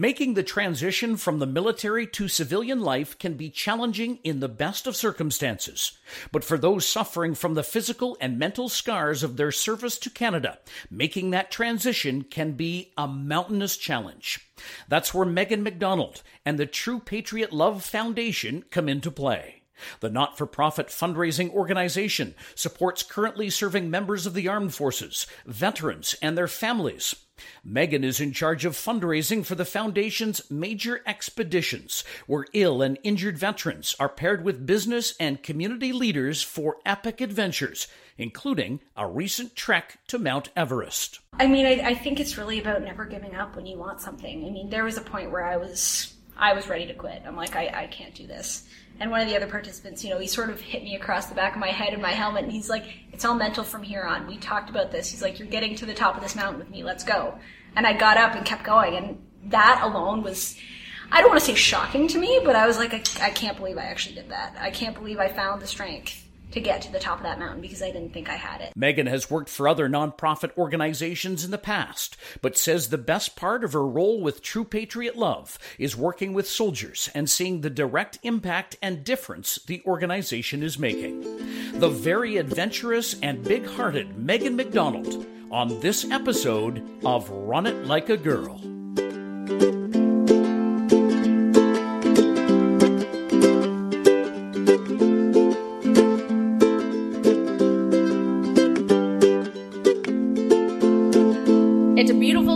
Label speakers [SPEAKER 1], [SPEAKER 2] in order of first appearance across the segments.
[SPEAKER 1] Making the transition from the military to civilian life can be challenging in the best of circumstances. But for those suffering from the physical and mental scars of their service to Canada, making that transition can be a mountainous challenge. That's where Megan McDonald and the True Patriot Love Foundation come into play. The not for profit fundraising organization supports currently serving members of the armed forces, veterans, and their families Megan is in charge of fundraising for the Foundation's major expeditions, where ill and injured veterans are paired with business and community leaders for epic adventures, including a recent trek to Mount Everest.
[SPEAKER 2] I mean, I, I think it's really about never giving up when you want something. I mean, there was a point where I was I was ready to quit. I'm like, I, I can't do this. And one of the other participants, you know, he sort of hit me across the back of my head and my helmet, and he's like, "It's all mental from here on." We talked about this. He's like, "You're getting to the top of this mountain with me. Let's go." And I got up and kept going, and that alone was. I don't want to say shocking to me, but I was like, I, I can't believe I actually did that. I can't believe I found the strength to get to the top of that mountain because I didn't think I had it.
[SPEAKER 1] Megan has worked for other nonprofit organizations in the past, but says the best part of her role with True Patriot Love is working with soldiers and seeing the direct impact and difference the organization is making. The very adventurous and big hearted Megan McDonald on this episode of Run It Like a Girl.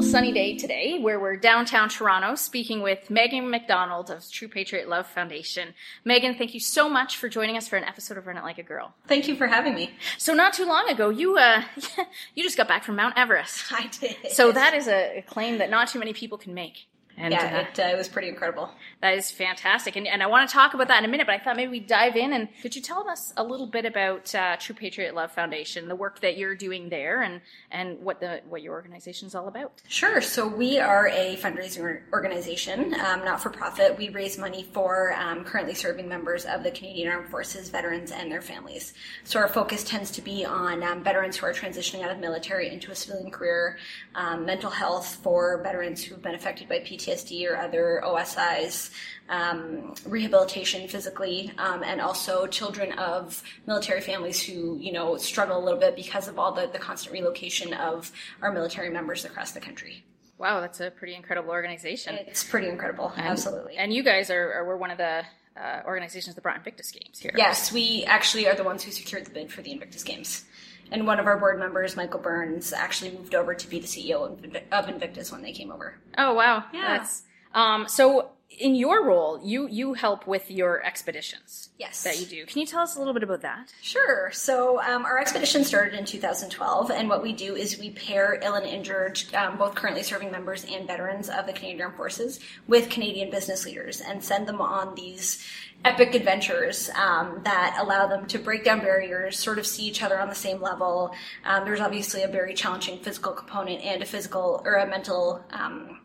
[SPEAKER 3] Sunny day today where we're downtown Toronto speaking with Megan McDonald of True Patriot Love Foundation. Megan, thank you so much for joining us for an episode of Run It Like a Girl.
[SPEAKER 2] Thank you for having me.
[SPEAKER 3] So not too long ago, you uh, you just got back from Mount Everest.
[SPEAKER 2] I did.
[SPEAKER 3] So that is a claim that not too many people can make.
[SPEAKER 2] And, yeah, uh, it, uh, it, was pretty incredible.
[SPEAKER 3] That is fantastic. And, and I want to talk about that in a minute, but I thought maybe we'd dive in. And could you tell us a little bit about uh, True Patriot Love Foundation, the work that you're doing there, and, and what, the, what your organization is all about?
[SPEAKER 2] Sure. So we are a fundraising organization, um, not for profit. We raise money for um, currently serving members of the Canadian Armed Forces, veterans, and their families. So our focus tends to be on um, veterans who are transitioning out of military into a civilian career, um, mental health for veterans who've been affected by PTSD PTSD or other OSIs, um, rehabilitation physically, um, and also children of military families who, you know, struggle a little bit because of all the, the constant relocation of our military members across the country.
[SPEAKER 3] Wow, that's a pretty incredible organization.
[SPEAKER 2] It's pretty incredible,
[SPEAKER 3] and,
[SPEAKER 2] absolutely.
[SPEAKER 3] And you guys are, are were one of the uh, organizations that brought Invictus Games here.
[SPEAKER 2] Yes, we actually are the ones who secured the bid for the Invictus Games. And one of our board members, Michael Burns, actually moved over to be the CEO of Invictus when they came over.
[SPEAKER 3] Oh wow! Yeah. That's, um, so in your role, you you help with your expeditions.
[SPEAKER 2] Yes,
[SPEAKER 3] that you do. Can you tell us a little bit about that?
[SPEAKER 2] Sure. So um, our expedition started in 2012, and what we do is we pair ill and injured, um, both currently serving members and veterans of the Canadian Armed Forces, with Canadian business leaders, and send them on these epic adventures um, that allow them to break down barriers, sort of see each other on the same level. Um, there's obviously a very challenging physical component and a physical or a mental um,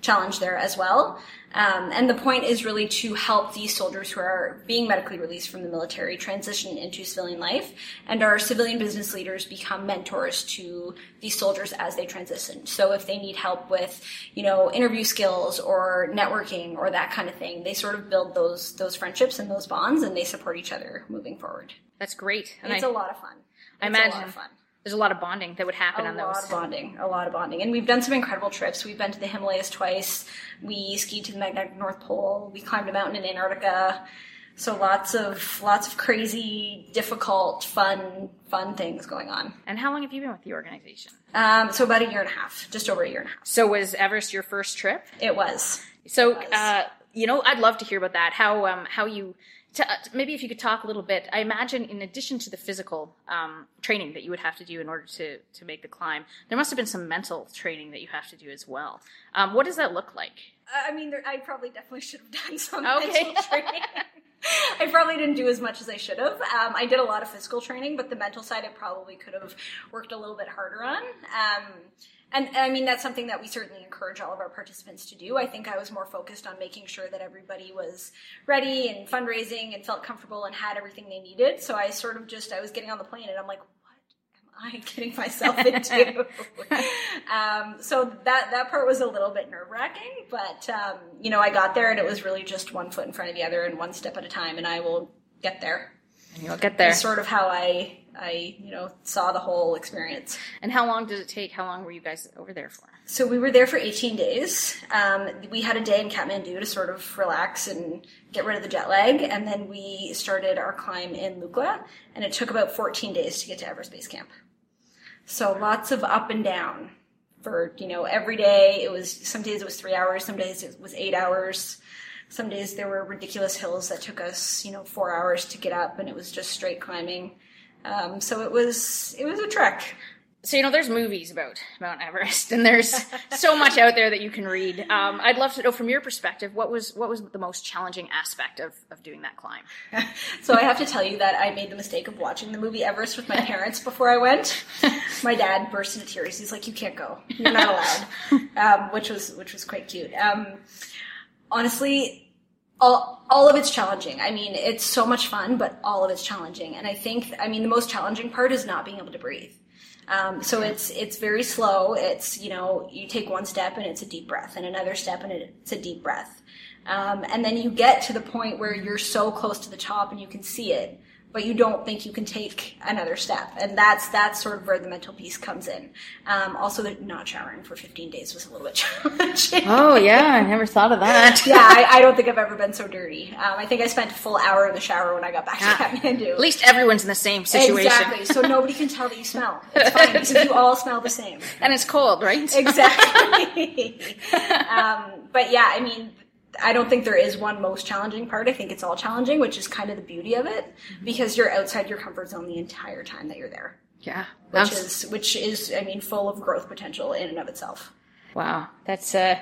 [SPEAKER 2] challenge there as well. Um, and the point is really to help these soldiers who are being medically released from the military transition into civilian life, and our civilian business leaders become mentors to these soldiers as they transition. So if they need help with, you know, interview skills or networking or that kind of thing, they sort of build those those friendships and those bonds, and they support each other moving forward.
[SPEAKER 3] That's great.
[SPEAKER 2] And it's I, a lot of fun.
[SPEAKER 3] It's I imagine. A lot of fun there's a lot of bonding that would happen
[SPEAKER 2] a
[SPEAKER 3] on those.
[SPEAKER 2] A lot of bonding, a lot of bonding, and we've done some incredible trips. We've been to the Himalayas twice. We skied to the magnetic North Pole. We climbed a mountain in Antarctica. So lots of lots of crazy, difficult, fun, fun things going on.
[SPEAKER 3] And how long have you been with the organization?
[SPEAKER 2] Um, so about a year and a half, just over a year and a half.
[SPEAKER 3] So was Everest your first trip?
[SPEAKER 2] It was.
[SPEAKER 3] So,
[SPEAKER 2] it was.
[SPEAKER 3] Uh, you know, I'd love to hear about that. How um, how you to, uh, maybe if you could talk a little bit, I imagine in addition to the physical um, training that you would have to do in order to, to make the climb, there must have been some mental training that you have to do as well. Um, what does that look like?
[SPEAKER 2] I mean, there, I probably definitely should have done some okay. mental training. I probably didn't do as much as I should have. Um, I did a lot of physical training, but the mental side I probably could have worked a little bit harder on. Um, and I mean, that's something that we certainly encourage all of our participants to do. I think I was more focused on making sure that everybody was ready and fundraising and felt comfortable and had everything they needed. So I sort of just, I was getting on the plane and I'm like, am I getting myself into? um, so that that part was a little bit nerve wracking, but um, you know, I got there, and it was really just one foot in front of the other, and one step at a time, and I will get there.
[SPEAKER 3] And you'll get there.
[SPEAKER 2] That's sort of how I I you know saw the whole experience.
[SPEAKER 3] And how long did it take? How long were you guys over there for?
[SPEAKER 2] So we were there for 18 days. Um, we had a day in Kathmandu to sort of relax and get rid of the jet lag, and then we started our climb in Lukla, and it took about 14 days to get to Everest Base Camp. So lots of up and down for you know every day. It was some days it was three hours, some days it was eight hours. Some days there were ridiculous hills that took us you know four hours to get up, and it was just straight climbing. Um, so it was it was a trek
[SPEAKER 3] so you know there's movies about mount everest and there's so much out there that you can read. Um, i'd love to know from your perspective what was what was the most challenging aspect of, of doing that climb?
[SPEAKER 2] So i have to tell you that i made the mistake of watching the movie everest with my parents before i went. My dad burst into tears. He's like you can't go. You're not allowed. Um, which was which was quite cute. Um, honestly all, all of it's challenging. I mean, it's so much fun, but all of it's challenging. And I think, I mean, the most challenging part is not being able to breathe. Um, so it's it's very slow. It's you know you take one step and it's a deep breath, and another step and it's a deep breath, um, and then you get to the point where you're so close to the top and you can see it, but you don't think you can take another step, and that's that's sort of where the mental piece comes in. Um, also, the not showering for 15 days was a little bit challenging.
[SPEAKER 3] Oh yeah, I never thought of that.
[SPEAKER 2] yeah, I, I, don't think I've ever been so dirty. Um, I think I spent a full hour in the shower when I got back yeah. to Kathmandu.
[SPEAKER 3] At least everyone's in the same situation.
[SPEAKER 2] Exactly, so nobody can tell that you smell. It's fine because you all smell the same,
[SPEAKER 3] and it's cold, right?
[SPEAKER 2] Exactly. um, but yeah, I mean I don't think there is one most challenging part. I think it's all challenging, which is kind of the beauty of it, mm-hmm. because you're outside your comfort zone the entire time that you're there.
[SPEAKER 3] Yeah,
[SPEAKER 2] which is which is I mean full of growth potential in and of itself.
[SPEAKER 3] Wow, that's uh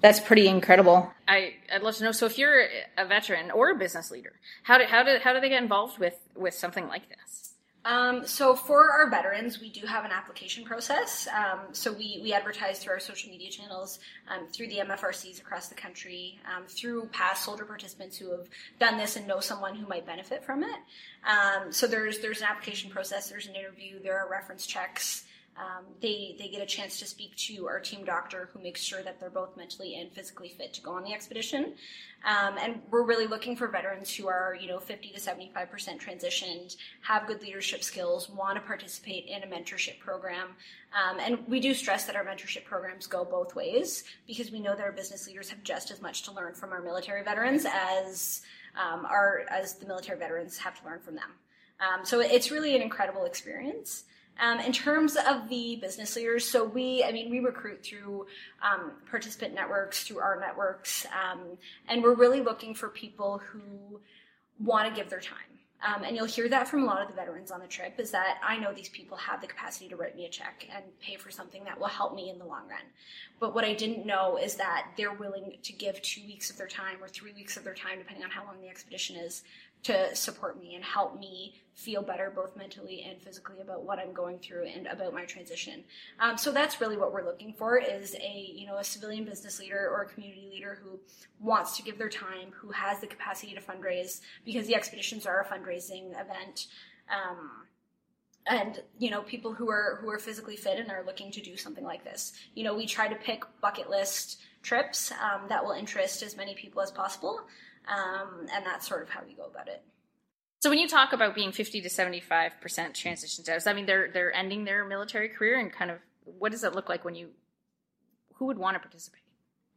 [SPEAKER 3] that's pretty incredible. I I'd love to know. So if you're a veteran or a business leader, how do how do how do they get involved with with something like this?
[SPEAKER 2] Um, so for our veterans, we do have an application process. Um, so we, we advertise through our social media channels, um, through the MFRCs across the country, um, through past soldier participants who have done this and know someone who might benefit from it. Um, so there's there's an application process, there's an interview, there are reference checks. Um, they they get a chance to speak to our team doctor who makes sure that they're both mentally and physically fit to go on the expedition. Um, and we're really looking for veterans who are you know 50 to 75 percent transitioned, have good leadership skills, want to participate in a mentorship program. Um, and we do stress that our mentorship programs go both ways because we know that our business leaders have just as much to learn from our military veterans as um, our as the military veterans have to learn from them. Um, so it's really an incredible experience. Um, in terms of the business leaders, so we, I mean, we recruit through um, participant networks, through our networks, um, and we're really looking for people who want to give their time. Um, and you'll hear that from a lot of the veterans on the trip is that I know these people have the capacity to write me a check and pay for something that will help me in the long run. But what I didn't know is that they're willing to give two weeks of their time or three weeks of their time, depending on how long the expedition is, to support me and help me feel better both mentally and physically about what I'm going through and about my transition. Um, so that's really what we're looking for is a you know a civilian business leader or a community leader who wants to give their time, who has the capacity to fundraise because the expeditions are a fundraising event. Um, and you know people who are who are physically fit and are looking to do something like this you know we try to pick bucket list trips um, that will interest as many people as possible um, and that's sort of how we go about it.
[SPEAKER 3] So when you talk about being 50 to 75% transition status, I mean, they're, they're ending their military career and kind of, what does it look like when you, who would want to participate?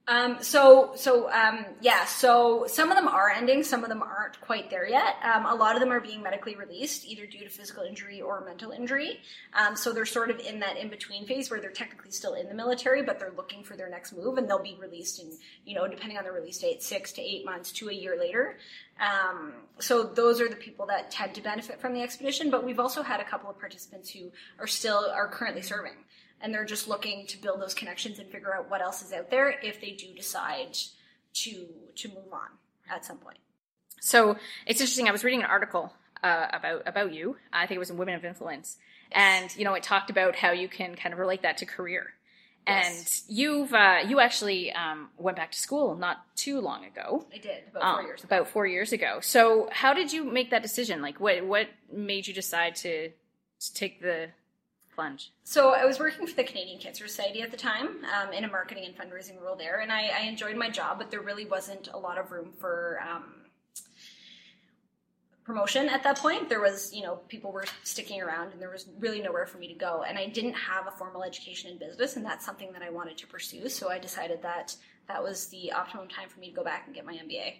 [SPEAKER 2] Um, so, so um, yeah. So some of them are ending. Some of them aren't quite there yet. Um, a lot of them are being medically released, either due to physical injury or mental injury. Um, so they're sort of in that in between phase where they're technically still in the military, but they're looking for their next move, and they'll be released in, you know, depending on the release date, six to eight months to a year later. Um, so those are the people that tend to benefit from the expedition. But we've also had a couple of participants who are still are currently serving and they're just looking to build those connections and figure out what else is out there if they do decide to to move on at some point.
[SPEAKER 3] So it's interesting. I was reading an article uh, about about you. I think it was in Women of Influence, and you know it talked about how you can kind of relate that to career. Yes. And you've uh, you actually um, went back to school not too long ago.
[SPEAKER 2] I did about four um, years.
[SPEAKER 3] Ago. About four years ago. So how did you make that decision? Like, what what made you decide to, to take the plunge?
[SPEAKER 2] So I was working for the Canadian Cancer Society at the time um, in a marketing and fundraising role there, and I, I, enjoyed my job, but there really wasn't a lot of room for um, promotion at that point. There was, you know, people were sticking around, and there was really nowhere for me to go. And I didn't have a formal education in business, and that's something that I wanted to pursue. So I decided that that was the optimum time for me to go back and get my MBA.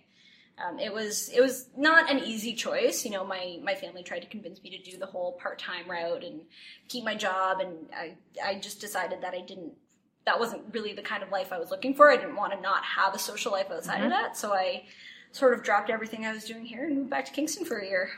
[SPEAKER 2] Um, it was it was not an easy choice. You know, my my family tried to convince me to do the whole part time route and keep my job, and I I just decided that I didn't. That wasn't really the kind of life I was looking for. I didn't want to not have a social life outside mm-hmm. of that, so I sort of dropped everything I was doing here and moved back to Kingston for a year.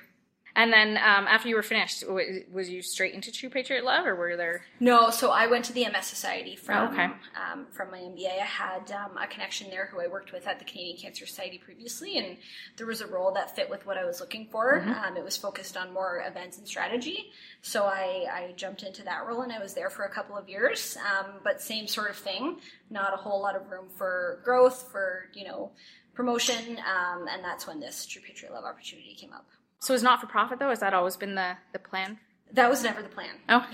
[SPEAKER 3] And then um, after you were finished, was you straight into True Patriot Love, or were there?
[SPEAKER 2] No, so I went to the MS Society from
[SPEAKER 3] oh, okay.
[SPEAKER 2] um, from my MBA. I had um, a connection there who I worked with at the Canadian Cancer Society previously, and there was a role that fit with what I was looking for. Mm-hmm. Um, it was focused on more events and strategy, so I, I, jumped into that role, and I was there for a couple of years. Um, but same sort of thing, not a whole lot of room for growth, for you know promotion, um, and that's when this True Patriot Love opportunity came up.
[SPEAKER 3] So it's not for profit though. Has that always been the the plan?
[SPEAKER 2] That was never the plan.
[SPEAKER 3] Oh,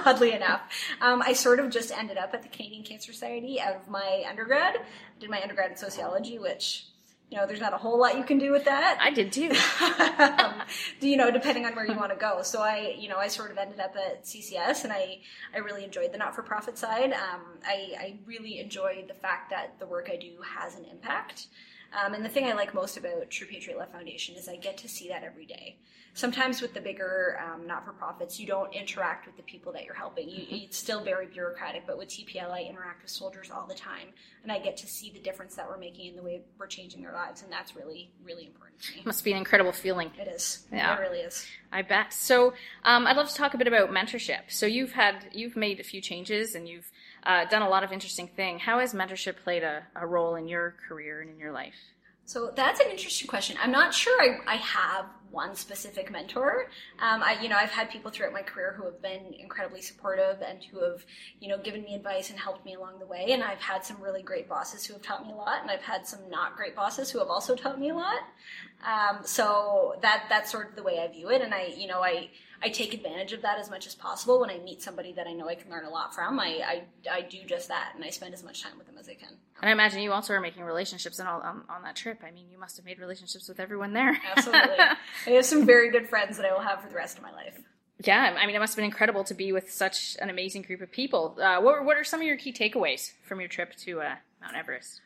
[SPEAKER 2] oddly enough, um, I sort of just ended up at the Canadian Cancer Society out of my undergrad. I Did my undergrad in sociology, which you know, there's not a whole lot you can do with that.
[SPEAKER 3] I did too.
[SPEAKER 2] um, you know, depending on where you want to go. So I, you know, I sort of ended up at CCS, and I, I really enjoyed the not-for-profit side. Um, I, I really enjoyed the fact that the work I do has an impact. Um, and the thing I like most about True Patriot Love Foundation is I get to see that every day. Sometimes with the bigger um, not for profits, you don't interact with the people that you're helping. You, mm-hmm. it's still very bureaucratic, but with TPL, I interact with soldiers all the time, and I get to see the difference that we're making in the way we're changing their lives, and that's really, really important to me.
[SPEAKER 3] Must be an incredible feeling.
[SPEAKER 2] It is. Yeah, it really is.
[SPEAKER 3] I bet. So, um, I'd love to talk a bit about mentorship. So, you've had, you've made a few changes, and you've uh, done a lot of interesting thing. How has mentorship played a, a role in your career and in your life?
[SPEAKER 2] So that's an interesting question. I'm not sure I, I have one specific mentor. Um, I, you know, I've had people throughout my career who have been incredibly supportive and who have, you know, given me advice and helped me along the way. And I've had some really great bosses who have taught me a lot, and I've had some not great bosses who have also taught me a lot. Um, so that that's sort of the way I view it. And I, you know, I I take advantage of that as much as possible. When I meet somebody that I know I can learn a lot from, I, I, I do just that, and I spend as much time with them as I can.
[SPEAKER 3] And I imagine you also are making relationships and all on, on that trip. I mean, you must have made relationships with everyone there.
[SPEAKER 2] Absolutely, I have some very good friends that I will have for the rest of my life.
[SPEAKER 3] Yeah, I mean, it must have been incredible to be with such an amazing group of people. Uh, what, what are some of your key takeaways from your trip to uh, Mount Everest?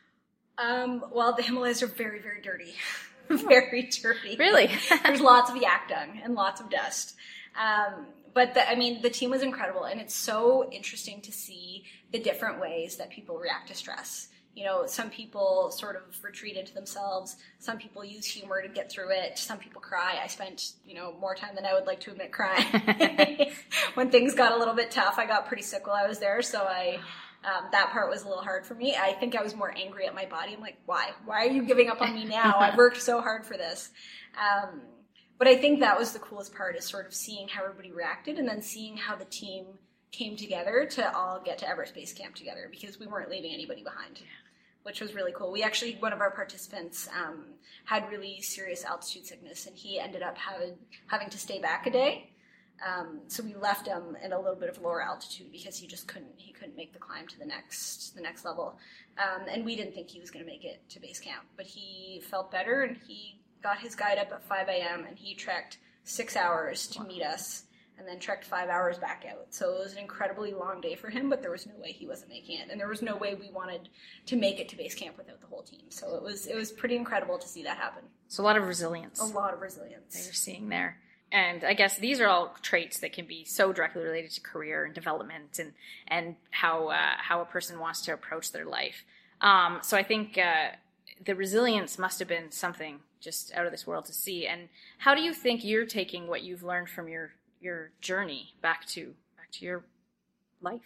[SPEAKER 2] Um, well, the Himalayas are very, very dirty. very dirty.
[SPEAKER 3] Really?
[SPEAKER 2] There's lots of yak dung and lots of dust. Um, but the, I mean, the team was incredible, and it's so interesting to see the different ways that people react to stress. You know, some people sort of retreat into themselves. Some people use humor to get through it. Some people cry. I spent, you know, more time than I would like to admit crying. when things got a little bit tough, I got pretty sick while I was there, so I um, that part was a little hard for me. I think I was more angry at my body. I'm like, why? Why are you giving up on me now? I've worked so hard for this. Um, but I think that was the coolest part is sort of seeing how everybody reacted and then seeing how the team came together to all get to Everest Base Camp together because we weren't leaving anybody behind, which was really cool. We actually, one of our participants um, had really serious altitude sickness and he ended up having, having to stay back a day. Um, so we left him at a little bit of lower altitude because he just couldn't he couldn't make the climb to the next the next level, um, and we didn't think he was going to make it to base camp. But he felt better and he got his guide up at 5 a.m. and he trekked six hours to meet us and then trekked five hours back out. So it was an incredibly long day for him, but there was no way he wasn't making it. And there was no way we wanted to make it to base camp without the whole team. So it was it was pretty incredible to see that happen.
[SPEAKER 3] So a lot of resilience.
[SPEAKER 2] A lot of resilience.
[SPEAKER 3] That you're seeing there. And I guess these are all traits that can be so directly related to career and development and and how uh, how a person wants to approach their life. Um, so I think uh, the resilience must have been something just out of this world to see. And how do you think you're taking what you've learned from your your journey back to back to your life?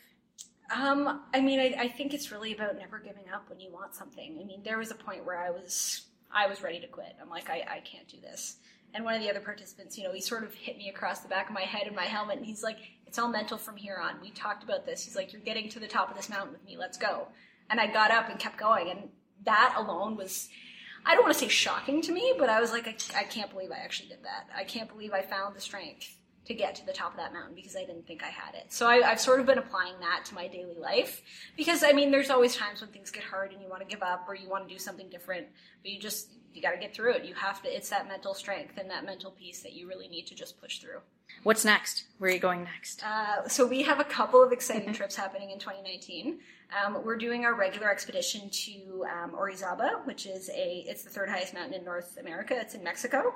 [SPEAKER 2] Um, I mean, I, I think it's really about never giving up when you want something. I mean, there was a point where I was I was ready to quit. I'm like, I, I can't do this. And one of the other participants, you know, he sort of hit me across the back of my head in my helmet, and he's like, "It's all mental from here on. We talked about this." He's like, "You're getting to the top of this mountain with me. Let's go." And I got up and kept going, and that alone was I don't want to say shocking to me, but I was like, I, I, can't believe I actually did that. I can't believe I found the strength to get to the top of that mountain because I didn't think I had it. So I, have sort of been applying that to my daily life because I mean, there's always times when things get hard and you want to give up or you want to do something different, but you just you got to get through it. You have to. It's that mental strength and that mental peace that you really need to just push through.
[SPEAKER 3] What's next? Where are you going next?
[SPEAKER 2] Uh, so we have a couple of exciting trips happening in 2019. Um, we're doing our regular expedition to um, Orizaba, which is a it's the third highest mountain in North America. It's in Mexico.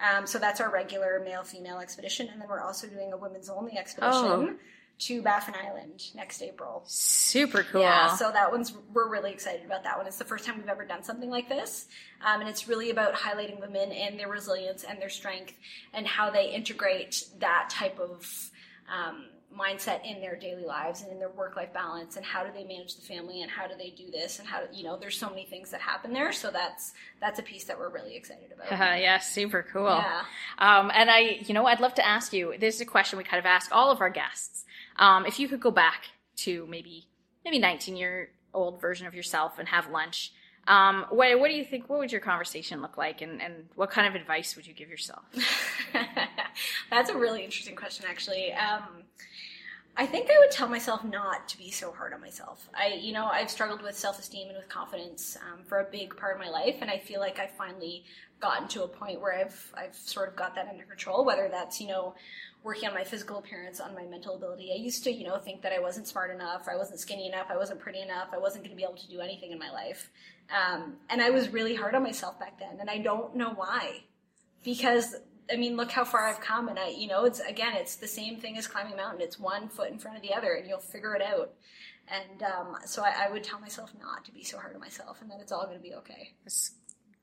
[SPEAKER 2] Um, so that's our regular male female expedition, and then we're also doing a women's only expedition oh. to Baffin Island next April.
[SPEAKER 3] Super cool.
[SPEAKER 2] Yeah, so that one's we're really excited about that one. It's the first time we've ever done something like this, um, and it's really about highlighting women and their resilience and their strength and how they integrate that type of um, mindset in their daily lives and in their work life balance and how do they manage the family and how do they do this and how do, you know there's so many things that happen there. So that's that's a piece that we're really excited about.
[SPEAKER 3] Yeah super cool.
[SPEAKER 2] Yeah.
[SPEAKER 3] Um, and i you know i'd love to ask you this is a question we kind of ask all of our guests. Um, if you could go back to maybe maybe 19 year old version of yourself and have lunch um, what, what do you think? What would your conversation look like, and, and what kind of advice would you give yourself?
[SPEAKER 2] That's a really interesting question, actually. Um, I think I would tell myself not to be so hard on myself. I, you know, I've struggled with self esteem and with confidence um, for a big part of my life, and I feel like I finally gotten to a point where I've I've sort of got that under control. Whether that's you know working on my physical appearance, on my mental ability. I used to you know think that I wasn't smart enough, I wasn't skinny enough, I wasn't pretty enough, I wasn't going to be able to do anything in my life, um, and I was really hard on myself back then, and I don't know why, because I mean, look how far I've come, and I, you know, it's again, it's the same thing as climbing a mountain. It's one foot in front of the other, and you'll figure it out. And um, so I, I, would tell myself not to be so hard on myself, and that it's all going to be okay.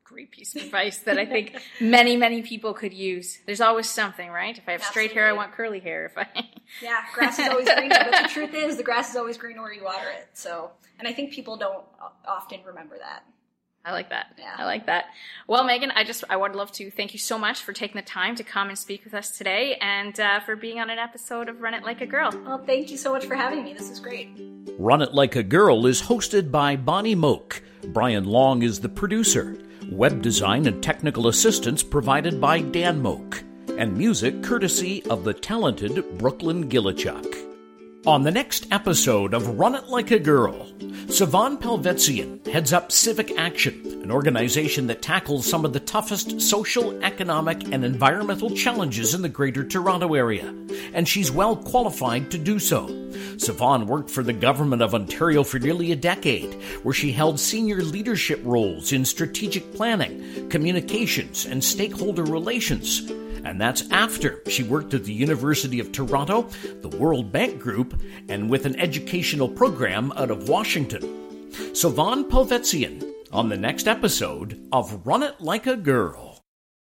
[SPEAKER 3] Great piece of advice that I think many, many people could use. There's always something, right? If I have Absolutely. straight hair, I want curly hair. If I,
[SPEAKER 2] yeah, grass is always greener. but the truth is, the grass is always greener where you water it. So, and I think people don't often remember that.
[SPEAKER 3] I like that.
[SPEAKER 2] Yeah.
[SPEAKER 3] I like that. Well, Megan, I just I would love to thank you so much for taking the time to come and speak with us today, and uh, for being on an episode of Run It Like a Girl.
[SPEAKER 2] Well, thank you so much for having me. This is great.
[SPEAKER 1] Run It Like a Girl is hosted by Bonnie Moak. Brian Long is the producer. Web design and technical assistance provided by Dan Moak, and music courtesy of the talented Brooklyn Gillichuk. On the next episode of Run It Like a Girl, Sevaun Palvetzian heads up Civic Action, an organization that tackles some of the toughest social, economic, and environmental challenges in the Greater Toronto Area, and she's well qualified to do so. Sevaun worked for the Government of Ontario for nearly a decade, where she held senior leadership roles in strategic planning, communications, and stakeholder relations and that's after she worked at the University of Toronto, the World Bank Group, and with an educational program out of Washington. Sevaun Palvetzian on the next episode of Run It Like a Girl.